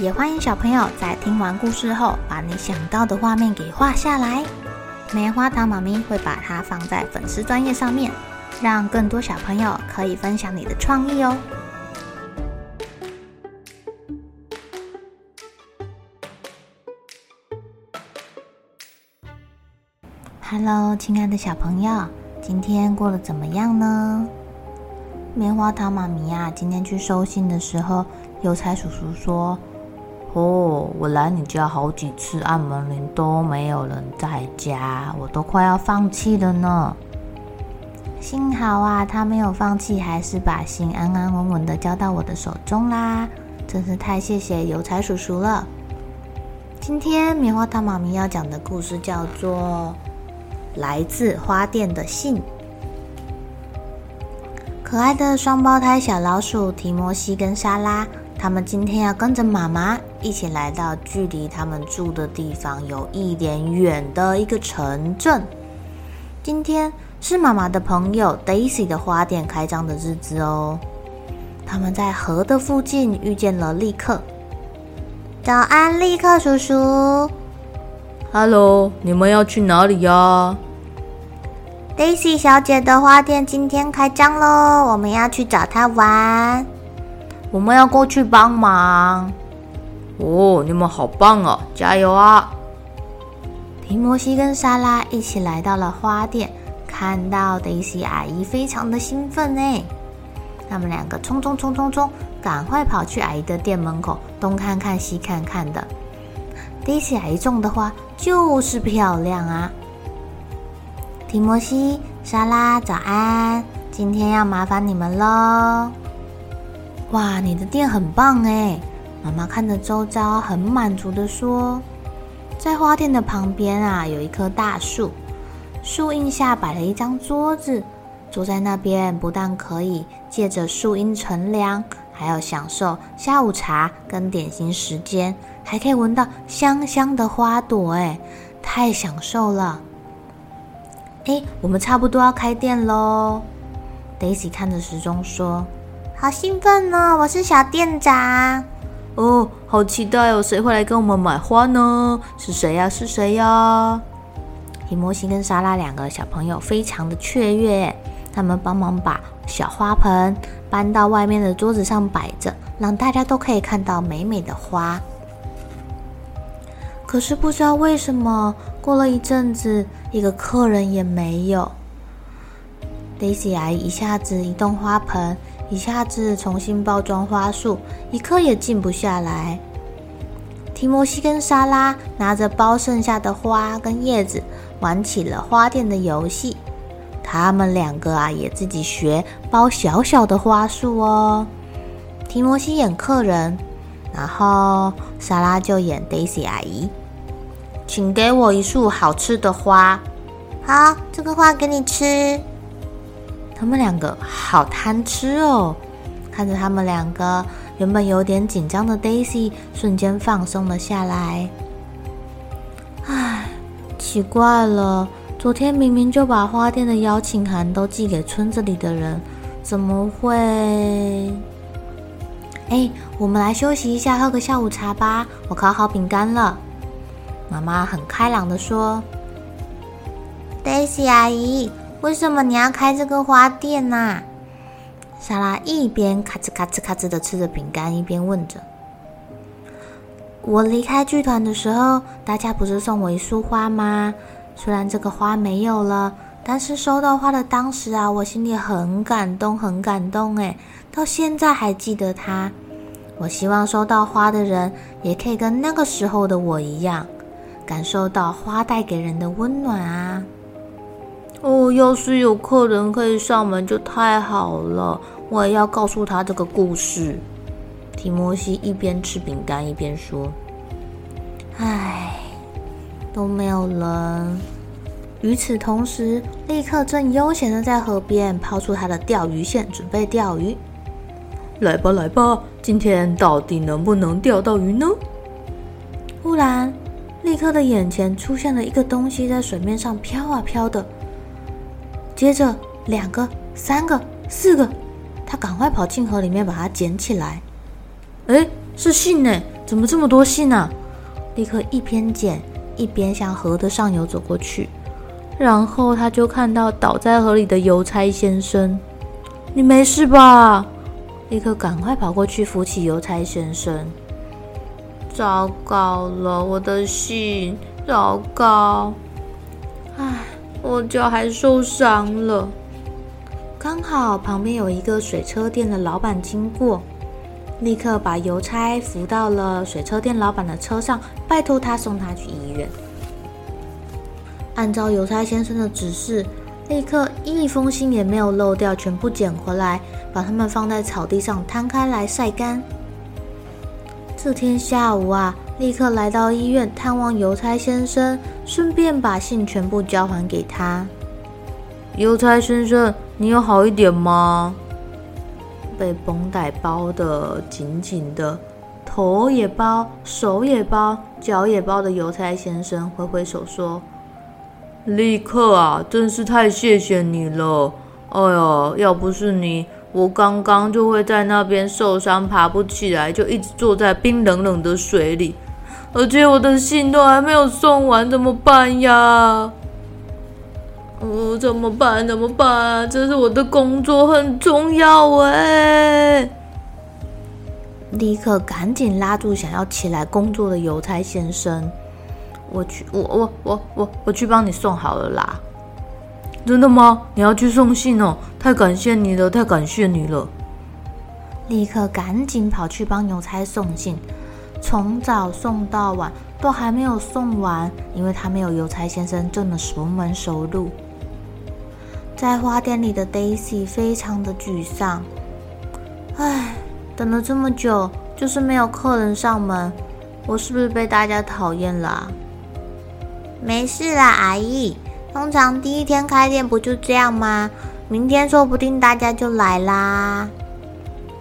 也欢迎小朋友在听完故事后，把你想到的画面给画下来。棉花糖妈咪会把它放在粉丝专页上面，让更多小朋友可以分享你的创意哦。Hello，亲爱的小朋友，今天过得怎么样呢？棉花糖妈咪呀，今天去收信的时候，邮差叔叔说。哦，我来你家好几次，按门铃都没有人在家，我都快要放弃了呢。幸好啊，他没有放弃，还是把信安安稳稳的交到我的手中啦，真是太谢谢邮差叔叔了。今天棉花糖妈咪要讲的故事叫做《来自花店的信》。可爱的双胞胎小老鼠提摩西跟莎拉。他们今天要跟着妈妈一起来到距离他们住的地方有一点远的一个城镇。今天是妈妈的朋友 Daisy 的花店开张的日子哦。他们在河的附近遇见了立刻。早安，立刻叔叔。Hello，你们要去哪里呀？Daisy 小姐的花店今天开张喽，我们要去找她玩。我们要过去帮忙哦！你们好棒哦，加油啊！提摩西跟莎拉一起来到了花店，看到 Daisy 阿姨，非常的兴奋呢。他们两个冲冲冲冲冲，赶快跑去阿姨的店门口，东看看西看看的。Daisy 阿姨种的花就是漂亮啊！提摩西、莎拉，早安！今天要麻烦你们喽。哇，你的店很棒哎！妈妈看着周遭，很满足的说：“在花店的旁边啊，有一棵大树，树荫下摆了一张桌子，坐在那边不但可以借着树荫乘凉，还要享受下午茶跟点心时间，还可以闻到香香的花朵，哎，太享受了！哎，我们差不多要开店喽。”Daisy 看着时钟说。好兴奋呢！我是小店长。哦，好期待哦！谁会来跟我们买花呢？是谁呀？是谁呀？提摩西跟莎拉两个小朋友非常的雀跃，他们帮忙把小花盆搬到外面的桌子上摆着，让大家都可以看到美美的花。可是不知道为什么，过了一阵子，一个客人也没有。Daisy 阿姨一下子移动花盆。一下子重新包装花束，一刻也静不下来。提摩西跟莎拉拿着包剩下的花跟叶子，玩起了花店的游戏。他们两个啊，也自己学包小小的花束哦。提摩西演客人，然后莎拉就演 Daisy 阿姨。请给我一束好吃的花。好，这个花给你吃。他们两个好贪吃哦！看着他们两个，原本有点紧张的 Daisy 瞬间放松了下来。唉，奇怪了，昨天明明就把花店的邀请函都寄给村子里的人，怎么会？哎，我们来休息一下，喝个下午茶吧。我烤好饼干了。妈妈很开朗的说：“Daisy 阿姨。”为什么你要开这个花店呢、啊？莎拉一边咔吱咔吱咔吱的吃着饼干，一边问着：“我离开剧团的时候，大家不是送我一束花吗？虽然这个花没有了，但是收到花的当时啊，我心里很感动，很感动诶，到现在还记得它。我希望收到花的人也可以跟那个时候的我一样，感受到花带给人的温暖啊。”哦，要是有客人可以上门就太好了。我也要告诉他这个故事。提摩西一边吃饼干一边说：“唉，都没有人。”与此同时，立刻正悠闲的在河边抛出他的钓鱼线，准备钓鱼。来吧，来吧，今天到底能不能钓到鱼呢？忽然，立刻的眼前出现了一个东西，在水面上飘啊飘的。接着，两个、三个、四个，他赶快跑进河里面把它捡起来。哎，是信呢？怎么这么多信呢？立刻一边捡一边向河的上游走过去。然后他就看到倒在河里的邮差先生，你没事吧？立刻赶快跑过去扶起邮差先生。糟糕了，我的信！糟糕！我脚还受伤了。刚好旁边有一个水车店的老板经过，立刻把邮差扶到了水车店老板的车上，拜托他送他去医院。按照邮差先生的指示，立刻一封信也没有漏掉，全部捡回来，把它们放在草地上摊开来晒干。这天下午啊，立刻来到医院探望邮差先生，顺便把信全部交还给他。邮差先生，你有好一点吗？被绷带包得紧紧的，头也包，手也包，脚也包的邮差先生挥挥手说。立刻啊！真是太谢谢你了。哎呀，要不是你，我刚刚就会在那边受伤，爬不起来，就一直坐在冰冷冷的水里。而且我的信都还没有送完，怎么办呀？呃，怎么办？怎么办？这是我的工作，很重要哎！立刻赶紧拉住想要起来工作的邮差先生。我去，我我我我我去帮你送好了啦。真的吗？你要去送信哦？太感谢你了，太感谢你了！立刻赶紧跑去帮邮差送信，从早送到晚都还没有送完，因为他没有邮差先生这么熟门熟路。在花店里的 Daisy 非常的沮丧，唉，等了这么久，就是没有客人上门，我是不是被大家讨厌了啊？没事啦，阿姨。通常第一天开店不就这样吗？明天说不定大家就来啦。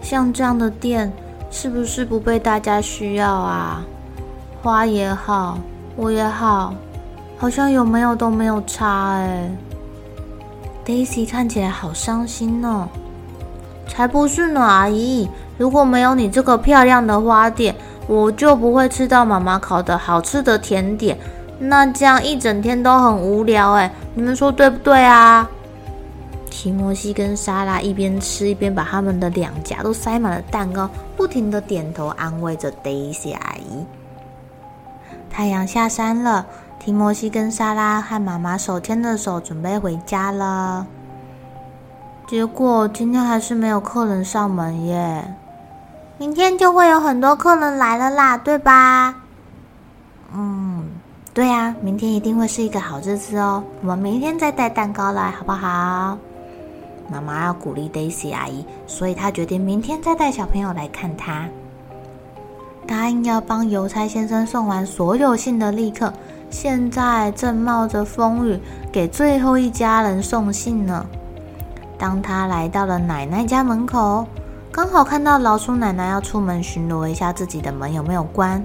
像这样的店，是不是不被大家需要啊？花也好，我也好，好像有没有都没有差哎。Daisy 看起来好伤心哦。才不是呢，阿姨。如果没有你这个漂亮的花店，我就不会吃到妈妈烤的好吃的甜点。那这样一整天都很无聊哎，你们说对不对啊？提摩西跟莎拉一边吃一边把他们的两颊都塞满了蛋糕，不停的点头安慰着 Daisy 阿姨。太阳下山了，提摩西跟莎拉和妈妈手牵着手准备回家了。结果今天还是没有客人上门耶。明天就会有很多客人来了啦，对吧？嗯。对呀，明天一定会是一个好日子哦。我们明天再带蛋糕来，好不好？妈妈要鼓励 Daisy 阿姨，所以她决定明天再带小朋友来看她。答应要帮邮差先生送完所有信的立刻，现在正冒着风雨给最后一家人送信呢。当他来到了奶奶家门口，刚好看到老鼠奶奶要出门巡逻一下自己的门有没有关。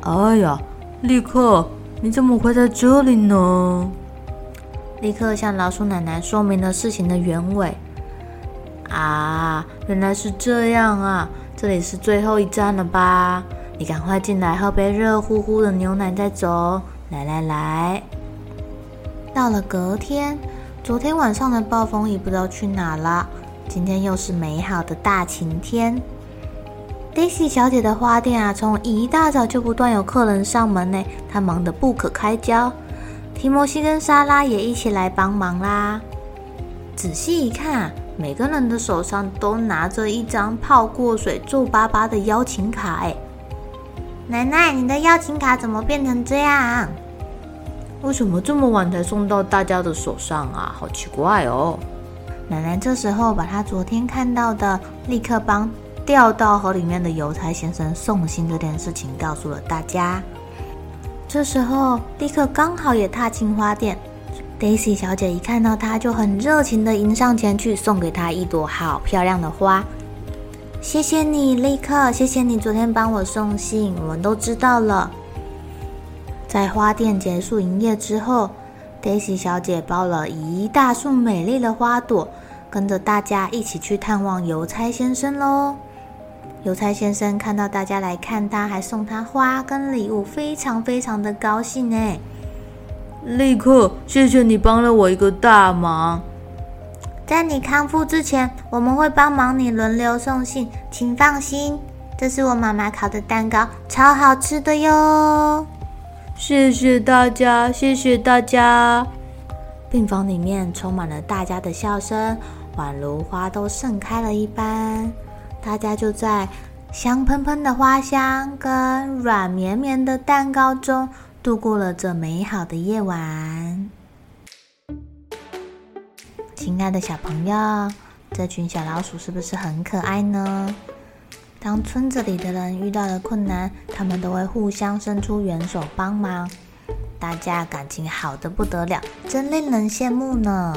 哎呀！立刻，你怎么会在这里呢？立刻向老鼠奶奶说明了事情的原委。啊，原来是这样啊！这里是最后一站了吧？你赶快进来喝杯热乎乎的牛奶再走。来来来，到了隔天，昨天晚上的暴风雨不知道去哪了。今天又是美好的大晴天。Daisy 小姐的花店啊，从一大早就不断有客人上门呢，她忙得不可开交。提摩西跟莎拉也一起来帮忙啦。仔细一看，每个人的手上都拿着一张泡过水、皱巴巴的邀请卡。哎，奶奶，你的邀请卡怎么变成这样？为什么这么晚才送到大家的手上啊？好奇怪哦。奶奶这时候把她昨天看到的立刻帮掉到河里面的邮差先生送信这件事情告诉了大家。这时候，立刻刚好也踏进花店，Daisy 小姐一看到他，就很热情地迎上前去，送给他一朵好漂亮的花。谢谢你，立刻，谢谢你昨天帮我送信，我们都知道了。在花店结束营业之后，Daisy 小姐抱了一大束美丽的花朵，跟着大家一起去探望邮差先生喽。邮差先生看到大家来看他，还送他花跟礼物，非常非常的高兴哎！立刻，谢谢你帮了我一个大忙。在你康复之前，我们会帮忙你轮流送信，请放心。这是我妈妈烤的蛋糕，超好吃的哟！谢谢大家，谢谢大家。病房里面充满了大家的笑声，宛如花都盛开了一般。大家就在香喷喷的花香跟软绵绵的蛋糕中度过了这美好的夜晚。亲爱的小朋友，这群小老鼠是不是很可爱呢？当村子里的人遇到了困难，他们都会互相伸出援手帮忙，大家感情好得不得了，真令人羡慕呢。